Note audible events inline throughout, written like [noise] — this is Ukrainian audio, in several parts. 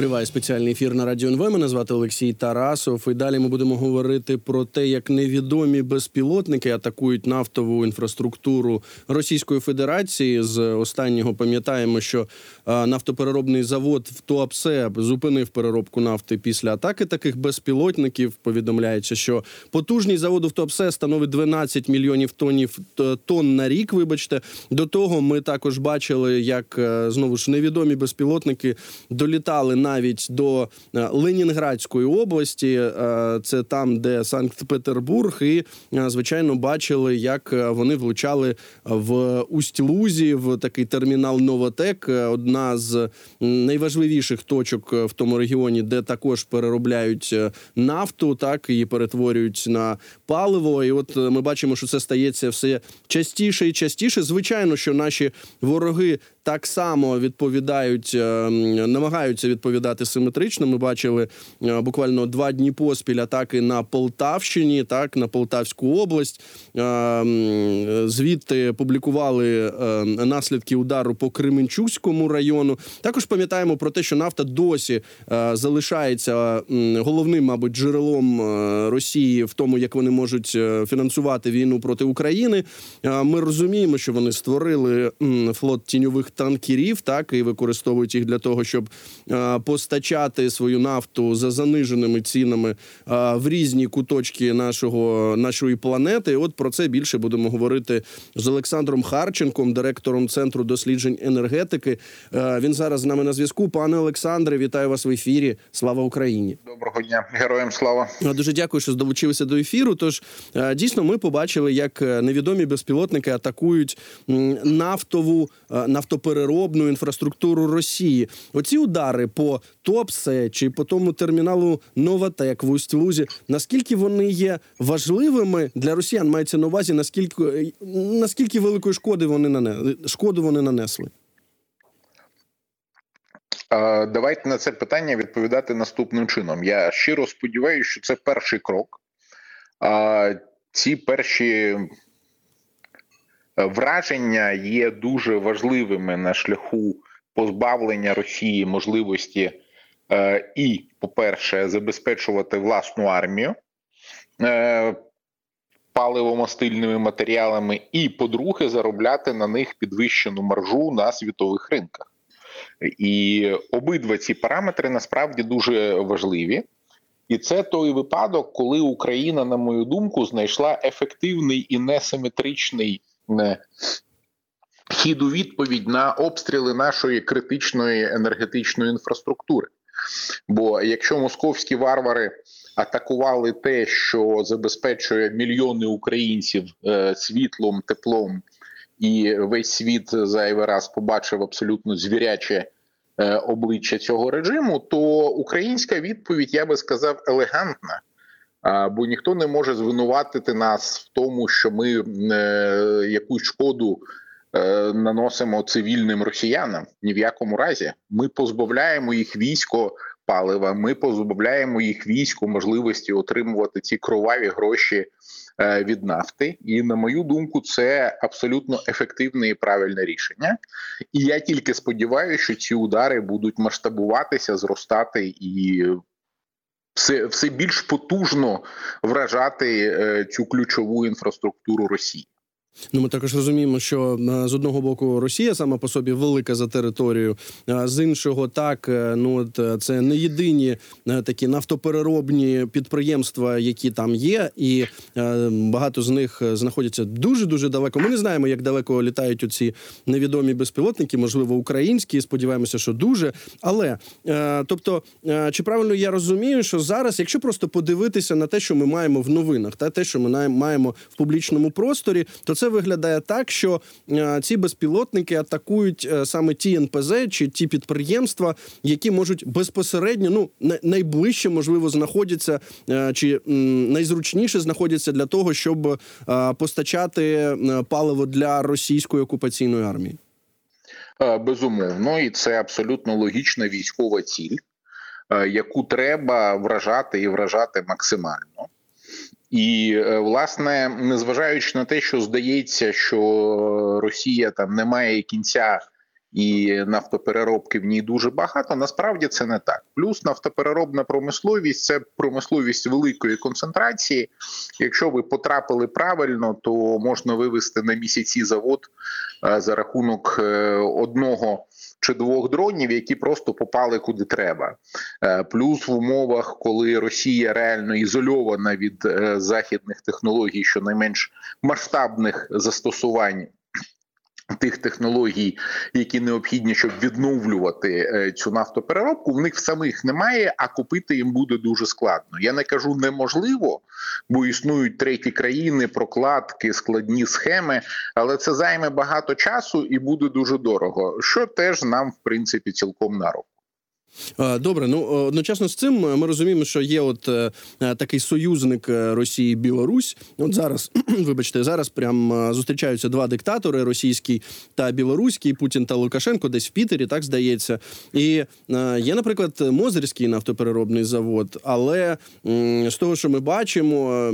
Триває спеціальний ефір на радіо НВ. Мене звати Олексій Тарасов. І далі ми будемо говорити про те, як невідомі безпілотники атакують нафтову інфраструктуру Російської Федерації. З останнього пам'ятаємо, що нафтопереробний завод в Туапсе зупинив переробку нафти після атаки таких безпілотників. Повідомляється, що потужність заводу в Туапсе становить 12 мільйонів тонів тонн на рік. Вибачте, до того ми також бачили, як е, знову ж невідомі безпілотники долітали на навіть до е, Ленінградської області, е, це там, де Санкт-Петербург, і е, звичайно бачили, як вони влучали в Усть-Лузі, в такий термінал Новотек. Одна з найважливіших точок в тому регіоні, де також переробляють нафту, так і перетворюють на паливо. І от ми бачимо, що це стається все частіше і частіше. Звичайно, що наші вороги так само відповідають, намагаються відповідати відповідати симетрично. Ми бачили е, буквально два дні поспіль атаки на Полтавщині, так на Полтавську область. Е, звідти публікували е, наслідки удару по Кременчуцькому району. Також пам'ятаємо про те, що нафта досі залишається головним, мабуть, джерелом Росії в тому, як вони можуть фінансувати війну проти України. Ми розуміємо, що вони створили флот тіньових танкерів, так і використовують їх для того, щоб постачати свою нафту за заниженими цінами в різні куточки нашого нашої планети. От про це більше будемо говорити з Олександром Харченком, директором центру досліджень енергетики. Він зараз з нами на зв'язку. Пане Олександре, вітаю вас в ефірі. Слава Україні! Доброго дня, героям слава! Дуже дякую, що долучилися до ефіру. Тож дійсно ми побачили, як невідомі безпілотники атакують нафтову нафтопереробну інфраструктуру Росії. Оці удари по Топсе чи по тому терміналу Новатек в Усть-Лузі, наскільки вони є важливими для росіян? Мається на увазі, наскільки наскільки великої шкоди вони нане шкоду вони нанесли? Давайте на це питання відповідати наступним чином. Я щиро сподіваюся, що це перший крок. А ці перші е, враження є дуже важливими на шляху позбавлення Росії можливості е, і, по-перше, забезпечувати власну армію е, паливомастильними матеріалами, і, по-друге, заробляти на них підвищену маржу на світових ринках. І обидва ці параметри насправді дуже важливі. І це той випадок, коли Україна, на мою думку, знайшла ефективний і несиметричний хід у відповідь на обстріли нашої критичної енергетичної інфраструктури. Бо якщо московські варвари атакували те, що забезпечує мільйони українців е, світлом, теплом, і весь світ зайвий раз побачив абсолютно звіряче е, обличчя цього режиму, то українська відповідь, я би сказав, елегантна. Бо ніхто не може звинуватити нас в тому, що ми е, якусь шкоду наносимо цивільним росіянам. Ні в якому разі ми позбавляємо їх військо палива. Ми позбавляємо їх війську можливості отримувати ці кроваві гроші е, від нафти. І на мою думку, це абсолютно ефективне і правильне рішення. І я тільки сподіваюся, що ці удари будуть масштабуватися, зростати і. Все все більш потужно вражати е, цю ключову інфраструктуру Росії. Ну, ми також розуміємо, що е, з одного боку Росія сама по собі велика за територію, а з іншого так е, ну от е, це не єдині такі нафтопереробні підприємства, які там є, і багато з них знаходяться дуже дуже далеко. Ми не знаємо, як далеко літають оці невідомі безпілотники, можливо, українські. Сподіваємося, що дуже. Але тобто, чи правильно я розумію, що зараз, якщо просто подивитися на те, що ми маємо в новинах, та те, що ми маємо в публічному просторі, то це виглядає так, що е, ці безпілотники атакують е, саме ті НПЗ чи ті підприємства, які можуть безпосередньо ну найближче можливо знаходяться е, чи найзручніше знаходяться для того, щоб постачати паливо для російської окупаційної армії. Безумовно, і це абсолютно логічна військова ціль, яку треба вражати і вражати максимально. І е, власне, незважаючи на те, що здається, що Росія там не має кінця і нафтопереробки в ній дуже багато. Насправді це не так. Плюс нафтопереробна промисловість це промисловість великої концентрації. Якщо ви потрапили правильно, то можна вивести на місяці завод е, за рахунок е, одного чи двох дронів, які просто попали куди треба. Е, плюс в умовах, коли Росія реально ізольована від західних технологій, щонайменш масштабних застосувань Тих технологій, які необхідні, щоб відновлювати е, цю нафтопереробку, в них самих немає, а купити їм буде дуже складно. Я не кажу неможливо, бо існують треті країни, прокладки, складні схеми, але це займе багато часу і буде дуже дорого. Що теж нам, в принципі, цілком на руку. Добре, ну одночасно з цим ми розуміємо, що є от е, такий союзник е, Росії Білорусь. От зараз, вибачте, зараз прям е, зустрічаються два диктатори: російський та білоруський, Путін та Лукашенко, десь в Пітері, так здається. І є, наприклад, Мозерський нафтопереробний завод. Але з того, що ми бачимо,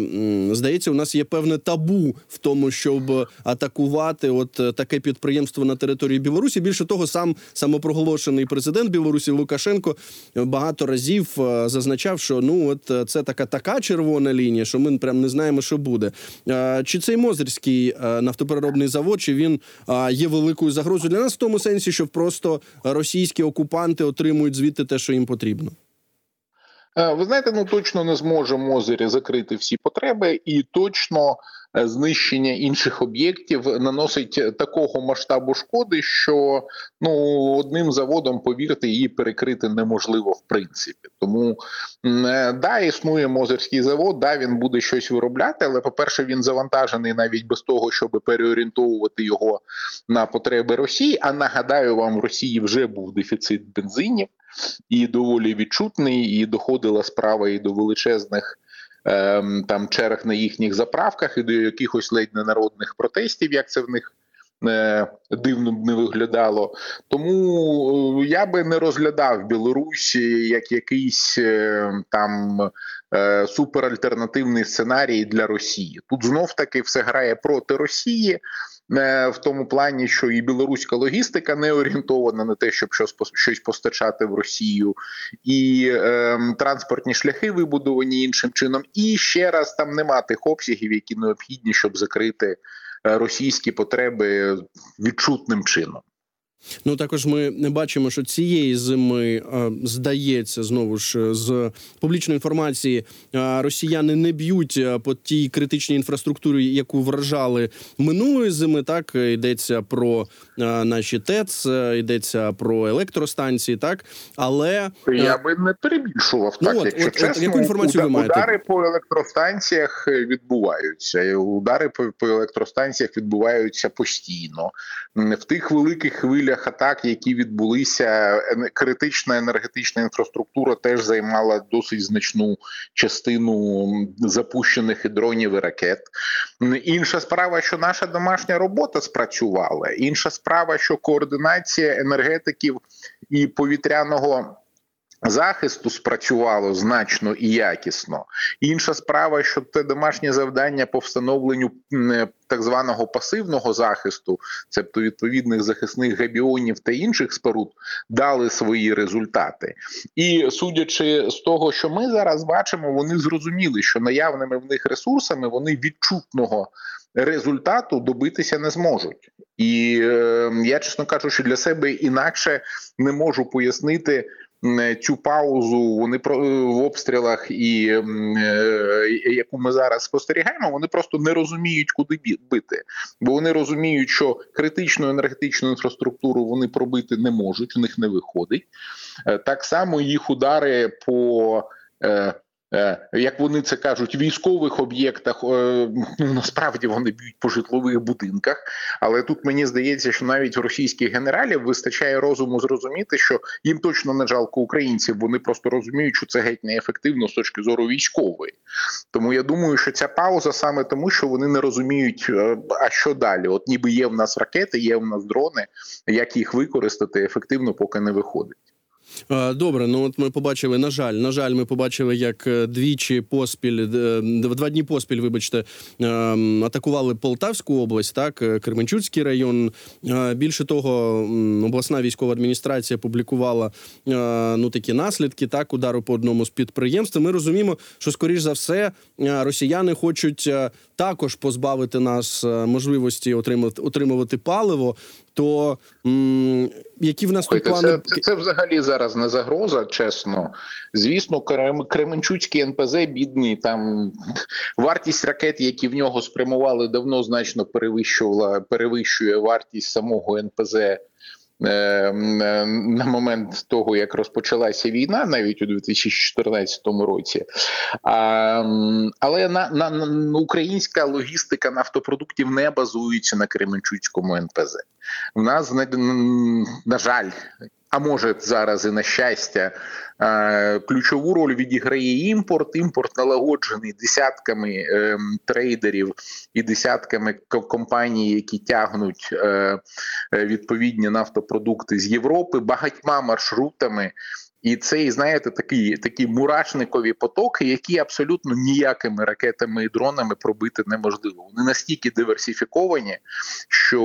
здається, у нас є певне табу в тому, щоб атакувати от таке підприємство на території Білорусі. Більше того, сам самопроголошений президент Білорусі Лукашенко багато разів е, зазначав, що ну от е, це така така червона лінія, що ми прям не знаємо, що буде. Е, чи цей Мозерський нафтопереробний завод, чи він є великою загрозою для нас в тому сенсі, що просто російські окупанти отримують звідти те, що їм потрібно? Ви знаєте, ну точно не зможе Мозері закрити всі потреби, і точно Е, знищення інших об'єктів наносить такого масштабу шкоди, що ну одним заводом, повірте, її перекрити неможливо в принципі. Тому е, да, існує Мозерський завод, да, він буде щось виробляти, але по-перше, він завантажений навіть без того, щоб переорієнтовувати його на потреби Росії. А нагадаю вам, в Росії вже був дефіцит бензинів. І доволі відчутний, і доходила справа і до величезних там черг на їхніх заправках і до якихось ледь ненародних протестів, як це в них. Е, дивно б не виглядало, тому е, я би не розглядав Білорусі як якийсь е, там суперальтернативний сценарій для Росії. Тут знов таки все грає проти Росії. Е, в тому плані, що і білоруська логістика не орієнтована на те, щоб щось постачати в Росію, і е, транспортні шляхи вибудовані іншим чином. І ще раз там нема тих обсягів, які необхідні, щоб закрити е, російські потреби відчутним чином. Ну також ми не бачимо, що цієї зими здається знову ж з публічної інформації. Росіяни не б'ють по тій критичній інфраструктурі, яку вражали минулої зими. Так йдеться про наші ТЕЦ, йдеться про електростанції. Так, але я би не перебільшував ну, так. От, якщо от, чесно, яку інформацію ви маєте? удари по електростанціях відбуваються. Удари по, по електростанціях відбуваються постійно в тих великих хвилях хвилях атак, які відбулися, критична енергетична інфраструктура теж займала досить значну частину запущених і дронів і ракет. Інша справа, що наша домашня робота спрацювала. Інша справа, що координація енергетиків і повітряного захисту спрацювало значно і якісно. Інша справа, що те домашнє завдання по встановленню е, так званого пасивного захисту, тобто відповідних захисних габіонів та інших споруд, дали свої результати. І судячи з того, що ми зараз бачимо, вони зрозуміли, що наявними в них ресурсами вони відчутного. Результату добитися не зможуть, і е, я чесно кажучи, для себе інакше не можу пояснити цю паузу вони в обстрілах, і е, яку ми зараз спостерігаємо, вони просто не розуміють, куди бити, бо вони розуміють, що критичну енергетичну інфраструктуру вони пробити не можуть, у них не виходить. Е, так само їх удари по е, Е, як вони це кажуть, військових об'єктах е, ну насправді вони б'ють по житлових будинках. Але тут мені здається, що навіть російських генералів вистачає розуму зрозуміти, що їм точно не жалко українців. Вони просто розуміють, що це геть неефективно з точки зору військової. Тому я думаю, що ця пауза саме тому, що вони не розуміють, е, а що далі. От ніби є в нас ракети, є в нас дрони, як їх використати ефективно, поки не виходить. Добре, ну от ми побачили. На жаль, на жаль, ми побачили, як е, двічі поспіль е, два дні поспіль, вибачте, ем, атакували Полтавську область, так е, Кременчуцький район. Більше того, обласна військова адміністрація публікувала ну такі наслідки так удару по одному з підприємств. Ми розуміємо, що скоріш за все росіяни хочуть також позбавити нас можливості отримати отримувати паливо то м, які в нас тут плани? Це, це, це взагалі зараз не загроза, чесно. Звісно, Крем, Кременчуцький НПЗ бідний. Там вартість ракет, які в нього спрямували, давно значно перевищувала перевищує вартість самого НПЗ. Е, е, на момент того, як розпочалася війна, навіть у 2014 році, а, але на, на, на українська логістика нафтопродуктів не базується на Кременчуцькому НПЗ. У нас на, на жаль, а може зараз і на щастя, ключову роль відіграє імпорт. Імпорт налагоджений десятками ем, трейдерів і десятками компаній, які тягнуть е, е, відповідні нафтопродукти з Європи, багатьма маршрутами. І це, знаєте, такі такі мурашникові потоки, які абсолютно ніякими ракетами і дронами пробити неможливо. Вони настільки диверсифіковані, що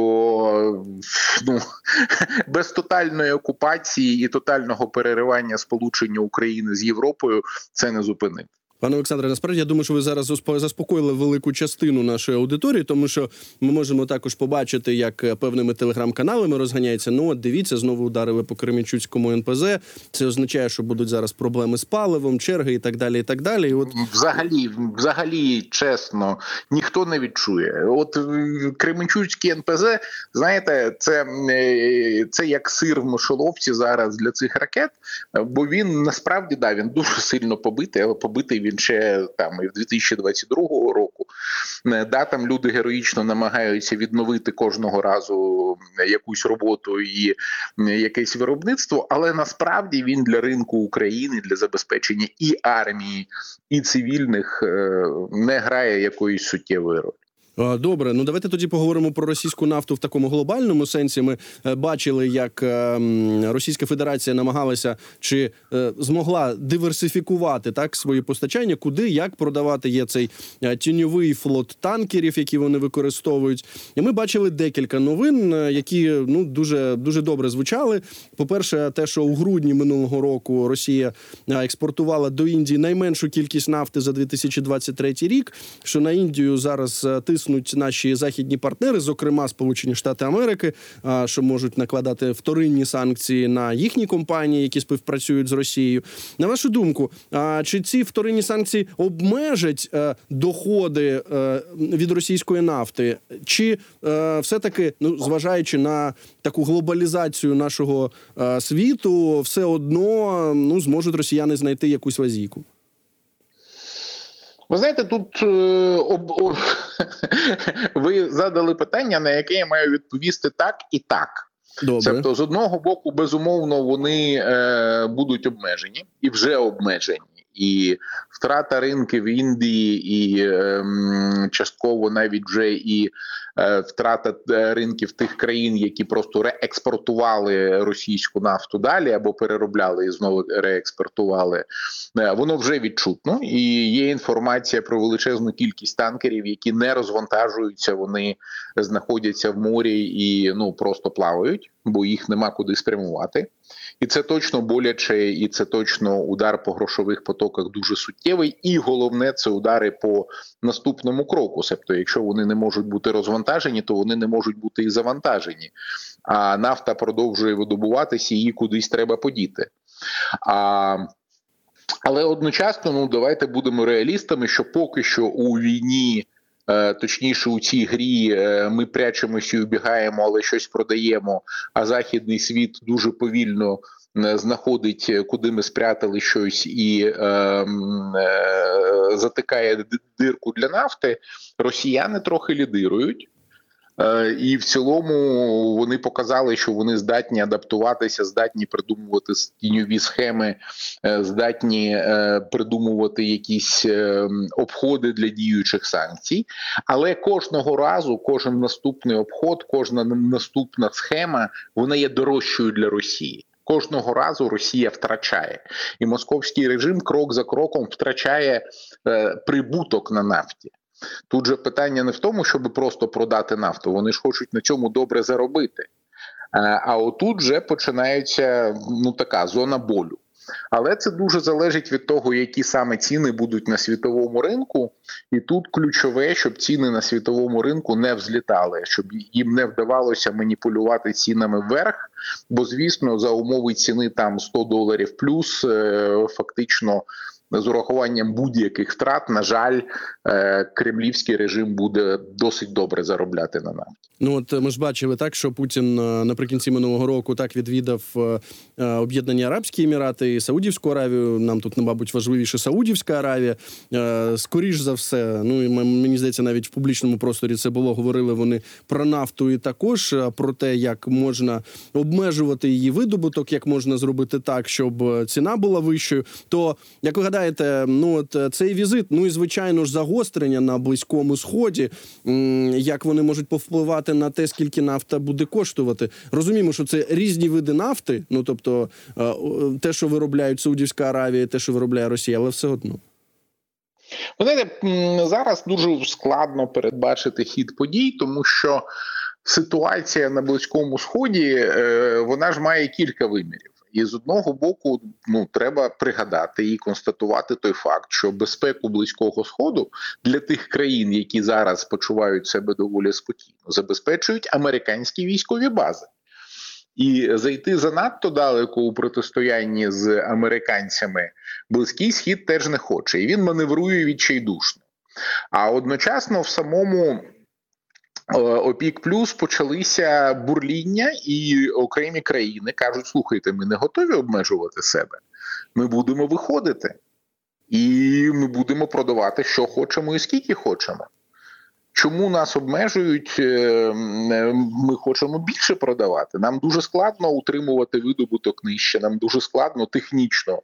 ну, [laughs] без тотальної окупації і тотального переривання сполучення України з Європою це не зупинити. Пане Олександре, насправді я думаю, що ви зараз заспокоїли велику частину нашої аудиторії, тому що ми можемо також побачити, як е, певними телеграм-каналами розганяється. Ну от дивіться, знову ударили по Кремінчуцькому НПЗ. Це означає, що будуть зараз проблеми з паливом, черги і так далі. І так далі. І от взагалі, взагалі, чесно, ніхто не відчує. От е, Кременчуцький НПЗ, знаєте, це е, це як сир в мишоловці зараз для цих ракет, бо він насправді да він дуже сильно побитий, але побитий він ще там і в 2022 року. Е, да, там люди героїчно намагаються відновити кожного разу якусь роботу і якесь виробництво, але насправді він для ринку України для забезпечення і армії, і цивільних е, не грає якоїсь суттєвої ролі. Добре, ну давайте тоді поговоримо про російську нафту в такому глобальному сенсі. Ми е, бачили, як е, Російська Федерація намагалася чи е, змогла диверсифікувати так свої постачання, куди як продавати є цей тіньовий флот танкерів, які вони використовують. І ми бачили декілька новин, які ну дуже дуже добре звучали. По перше, те, що у грудні минулого року Росія експортувала до Індії найменшу кількість нафти за 2023 рік. Що на Індію зараз тиснуть тиснуть наші західні партнери, зокрема Сполучені Штати Америки, що можуть накладати вторинні санкції на їхні компанії, які співпрацюють з Росією. На вашу думку, чи ці вторинні санкції обмежать е, доходи е, від російської нафти, чи е, все таки, ну зважаючи на таку глобалізацію нашого світу, все одно ну зможуть росіяни знайти якусь вазійку? Ви знаєте, тут е, об, о, [laughs] ви задали питання, на яке я маю відповісти так і так. Добре. Тобто, з одного боку, безумовно, вони е, будуть обмежені і вже обмежені. І втрата ринків Індії, і е, частково навіть вже і Е, втрата е, ринків тих країн, які просто реекспортували російську нафту далі або переробляли і знову реекспортували, е, воно вже відчутно. І є інформація про величезну кількість танкерів, які не розвантажуються, вони знаходяться в морі і ну просто плавають, бо їх нема куди спрямувати. І це точно боляче, і це точно удар по грошових потоках дуже суттєвий. І головне це удари по наступному кроку. Себто, якщо вони не можуть бути розвантажені, то вони не можуть бути і завантажені. А нафта продовжує видобуватися, її кудись треба подіти. А але одночасно, ну давайте будемо реалістами, що поки що у війні. Е, точніше, у цій грі е, ми прячемося і убігаємо, але щось продаємо. А західний світ дуже повільно е, знаходить, куди ми спрятали щось і е, е, затикає дирку для нафти. Росіяни трохи лідирують. Е, і в цілому вони показали, що вони здатні адаптуватися, здатні придумувати тіньові схеми, е, здатні е, придумувати якісь обходи для діючих санкцій. Але кожного разу, кожен наступний обход, кожна наступна схема, вона є дорожчою для Росії кожного разу Росія втрачає, і московський режим крок за кроком втрачає е, прибуток на нафті. Тут же питання не в тому, щоб просто продати нафту. Вони ж хочуть на цьому добре заробити. Е, а отут вже починається ну така зона болю. Але це дуже залежить від того, які саме ціни будуть на світовому ринку, і тут ключове, щоб ціни на світовому ринку не взлітали, щоб їм не вдавалося маніпулювати цінами вверх. Бо звісно, за умови ціни там 100 доларів плюс е, фактично з урахуванням будь-яких втрат, на жаль, е, кремлівський режим буде досить добре заробляти на нафті. Ну от ми ж бачили так, що Путін е, наприкінці минулого року так відвідав е, об'єднані Арабські Емірати і Саудівську Аравію. Нам тут, мабуть, важливіше Саудівська Аравія. Скоріш за все, ну і мені здається, навіть в публічному просторі це було. Говорили вони про нафту і також про те, як можна обмежувати її видобуток, як можна зробити так, щоб ціна була вищою. То як ви гадаєте, гадаєте, ну от е, цей візит, ну і звичайно ж загострення на близькому сході, як вони можуть повпливати на те, скільки нафта буде коштувати? Розуміємо, що це різні види нафти. Ну тобто, е, те, що виробляють Саудівська Аравія, те, що виробляє Росія, але все одно. Ви зараз дуже складно передбачити хід подій, тому що ситуація на близькому сході е, вона ж має кілька вимірів. І з одного боку, ну треба пригадати і констатувати той факт, що безпеку близького сходу для тих країн, які зараз почувають себе доволі спокійно, забезпечують американські військові бази. І зайти занадто далеко у протистоянні з американцями близький схід теж не хоче, і він маневрує відчайдушно. А одночасно в самому ОПІК плюс почалися бурління, і окремі країни кажуть: слухайте, ми не готові обмежувати себе. Ми будемо виходити, і ми будемо продавати, що хочемо і скільки хочемо. Чому нас обмежують? Е, ми хочемо більше продавати. Нам дуже складно утримувати видобуток нижче. Нам дуже складно технічно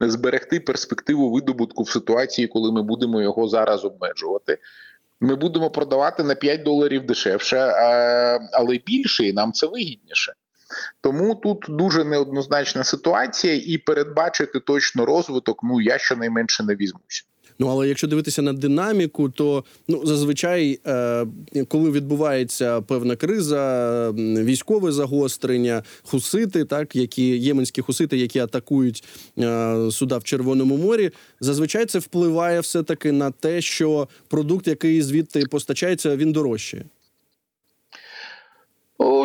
зберегти перспективу видобутку в ситуації, коли ми будемо його зараз обмежувати ми будемо продавати на 5 доларів дешевше, але більше, і нам це вигідніше. Тому тут дуже неоднозначна ситуація, і передбачити точно розвиток, ну я щонайменше не візьмуся. Ну але якщо дивитися на динаміку, то ну зазвичай, е, коли відбувається певна криза, військове загострення, хусити, так які єменські хусити, які атакують е, суда в Червоному морі, зазвичай це впливає все таки на те, що продукт, який звідти постачається, він дорожчає.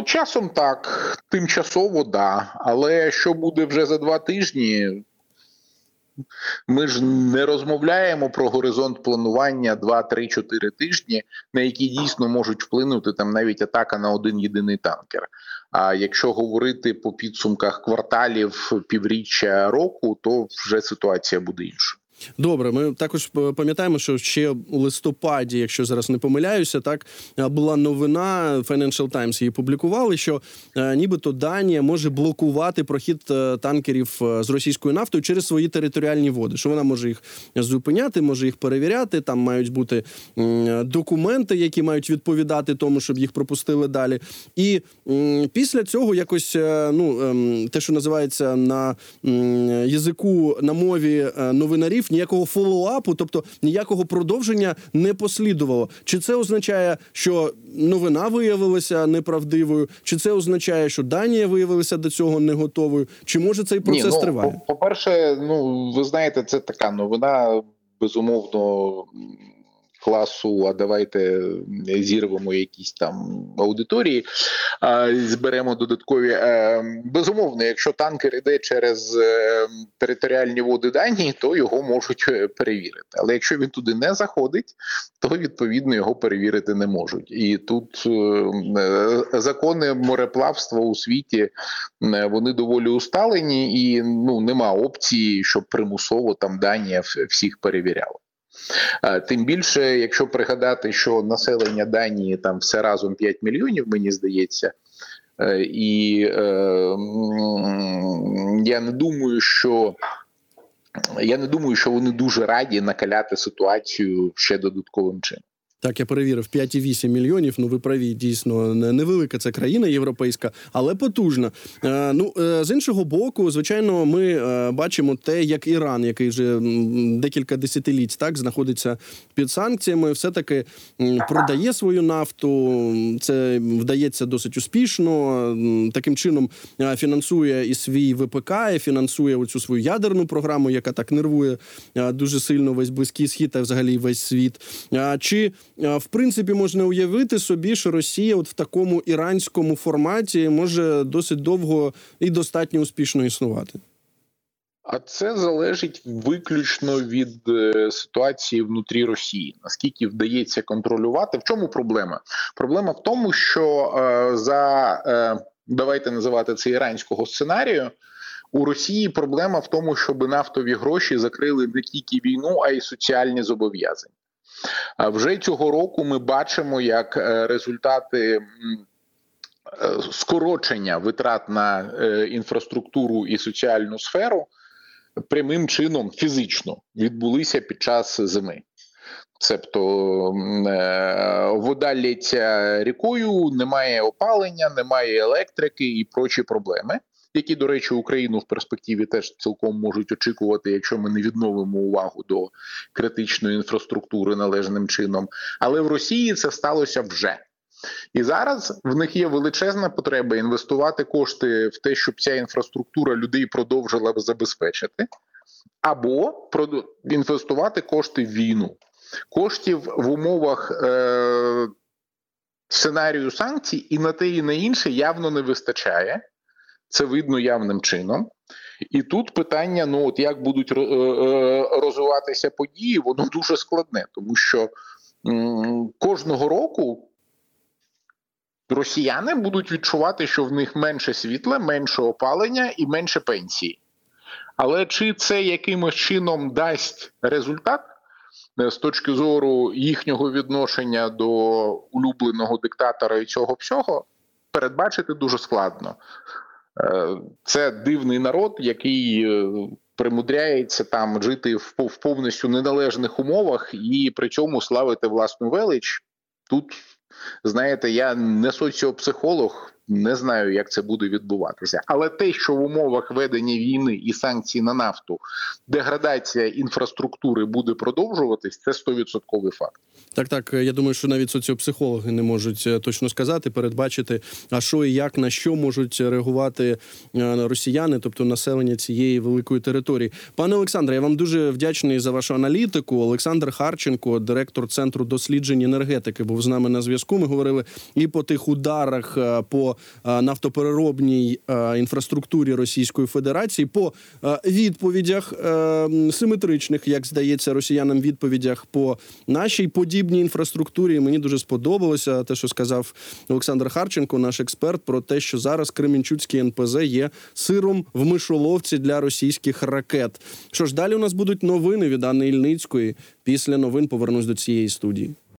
Часом так, тимчасово да. Але що буде вже за два тижні, ми ж не розмовляємо про горизонт планування 2-3-4 тижні, на які дійсно можуть вплинути там навіть атака на один єдиний танкер. А якщо говорити по підсумках кварталів півріччя року, то вже ситуація буде інша. Добре, ми також пам'ятаємо, що ще у листопаді, якщо зараз не помиляюся, так була новина Financial Times її публікували, що е, нібито Данія може блокувати прохід е, танкерів е, з російською нафтою через свої територіальні води. Що вона може їх зупиняти, може їх перевіряти. Там мають бути документи, які мають відповідати тому, щоб їх пропустили далі. І після цього якось ну ем, те, що називається на язику на мові новинарів ніякого фоллоуапу, тобто ніякого продовження не послідувало. Чи це означає, що новина виявилася неправдивою? Чи це означає, що Данія виявилася до цього не готовою? Чи може цей процес Ні, ну, триває? По перше, ну ви знаєте, це така новина безумовно класу, а давайте зірвемо якісь там аудиторії, зберемо додаткові. Е, безумовно, якщо танкер іде через е, територіальні води Данії, то його можуть е, перевірити. Але якщо він туди не заходить, то відповідно його перевірити не можуть. І тут закони мореплавства у світі вони доволі усталені, і ну нема опції, щоб примусово там Данія всіх перевіряла. Тим більше, якщо пригадати, що населення Данії там все разом 5 мільйонів, мені здається, е, і е, я не думаю, що я не думаю, що вони дуже раді накаляти ситуацію ще додатковим чином. Так, я перевірив 5,8 мільйонів. Ну, ви праві, дійсно невелика це країна європейська, але потужна. Е, ну е, з іншого боку, звичайно, ми е, бачимо те, як Іран, який вже декілька десятиліть так знаходиться під санкціями, все таки продає свою нафту. Це вдається досить успішно. Таким чином е, фінансує і свій ВПК, і фінансує оцю свою ядерну програму, яка так нервує е, дуже сильно весь близький схід та взагалі весь світ. Чи в принципі можна уявити собі, що Росія, от в такому іранському форматі, може досить довго і достатньо успішно існувати? А це залежить виключно від е, ситуації внутрі Росії. Наскільки вдається контролювати? В чому проблема? Проблема в тому, що е, за е, давайте називати це іранського сценарію. У Росії проблема в тому, щоб нафтові гроші закрили не тільки війну, а й соціальні зобов'язання. Вже цього року ми бачимо, як е, результати е, скорочення витрат на е, інфраструктуру і соціальну сферу прямим чином фізично відбулися під час зими. Цебто вода лється рікою, немає опалення, немає електрики і прочі проблеми, які, до речі, Україну в перспективі теж цілком можуть очікувати, якщо ми не відновимо увагу до критичної інфраструктури належним чином. Але в Росії це сталося вже. І зараз в них є величезна потреба інвестувати кошти в те, щоб ця інфраструктура людей продовжила забезпечити, або інвестувати кошти в війну. Коштів в умовах е- сценарію санкцій і на те, і на інше явно не вистачає. Це видно явним чином. І тут питання: ну от як будуть е, е, розвиватися події, воно [laughs] дуже складне, тому що кожного року росіяни будуть відчувати, що в них менше світла, менше опалення і менше пенсії. Але чи це якимось чином дасть результат е, з точки зору їхнього відношення до улюбленого диктатора і цього всього, передбачити дуже складно. Е, Це дивний народ, який е, примудряється там жити в пов- в повністю неналежних умовах і при цьому славити власну велич. Тут знаєте, я не соціопсихолог, не знаю, як це буде відбуватися. Але те, що в умовах ведення війни і санкцій на нафту деградація інфраструктури буде продовжуватись, це 100% факт. Так, так. Я думаю, що навіть соціопсихологи не можуть е, точно сказати, передбачити, а що і як на що можуть реагувати е, росіяни, тобто населення цієї великої території. Пане Олександре, я вам дуже вдячний за вашу аналітику. Олександр Харченко, директор центру досліджень енергетики, був з нами на зв'язку. Ми говорили і по тих ударах е, по е, нафтопереробній е, інфраструктурі Російської Федерації, по е, відповідях симетричних, як здається, росіянам відповідях по нашій подібній інфраструктурі. Мені дуже сподобалося те, що сказав Олександр Харченко, наш експерт, про те, що зараз Кременчуцький НПЗ є сиром в мишоловці для російських ракет. Що ж, далі у нас будуть новини від Анни Ільницької. Після новин повернусь до цієї студії.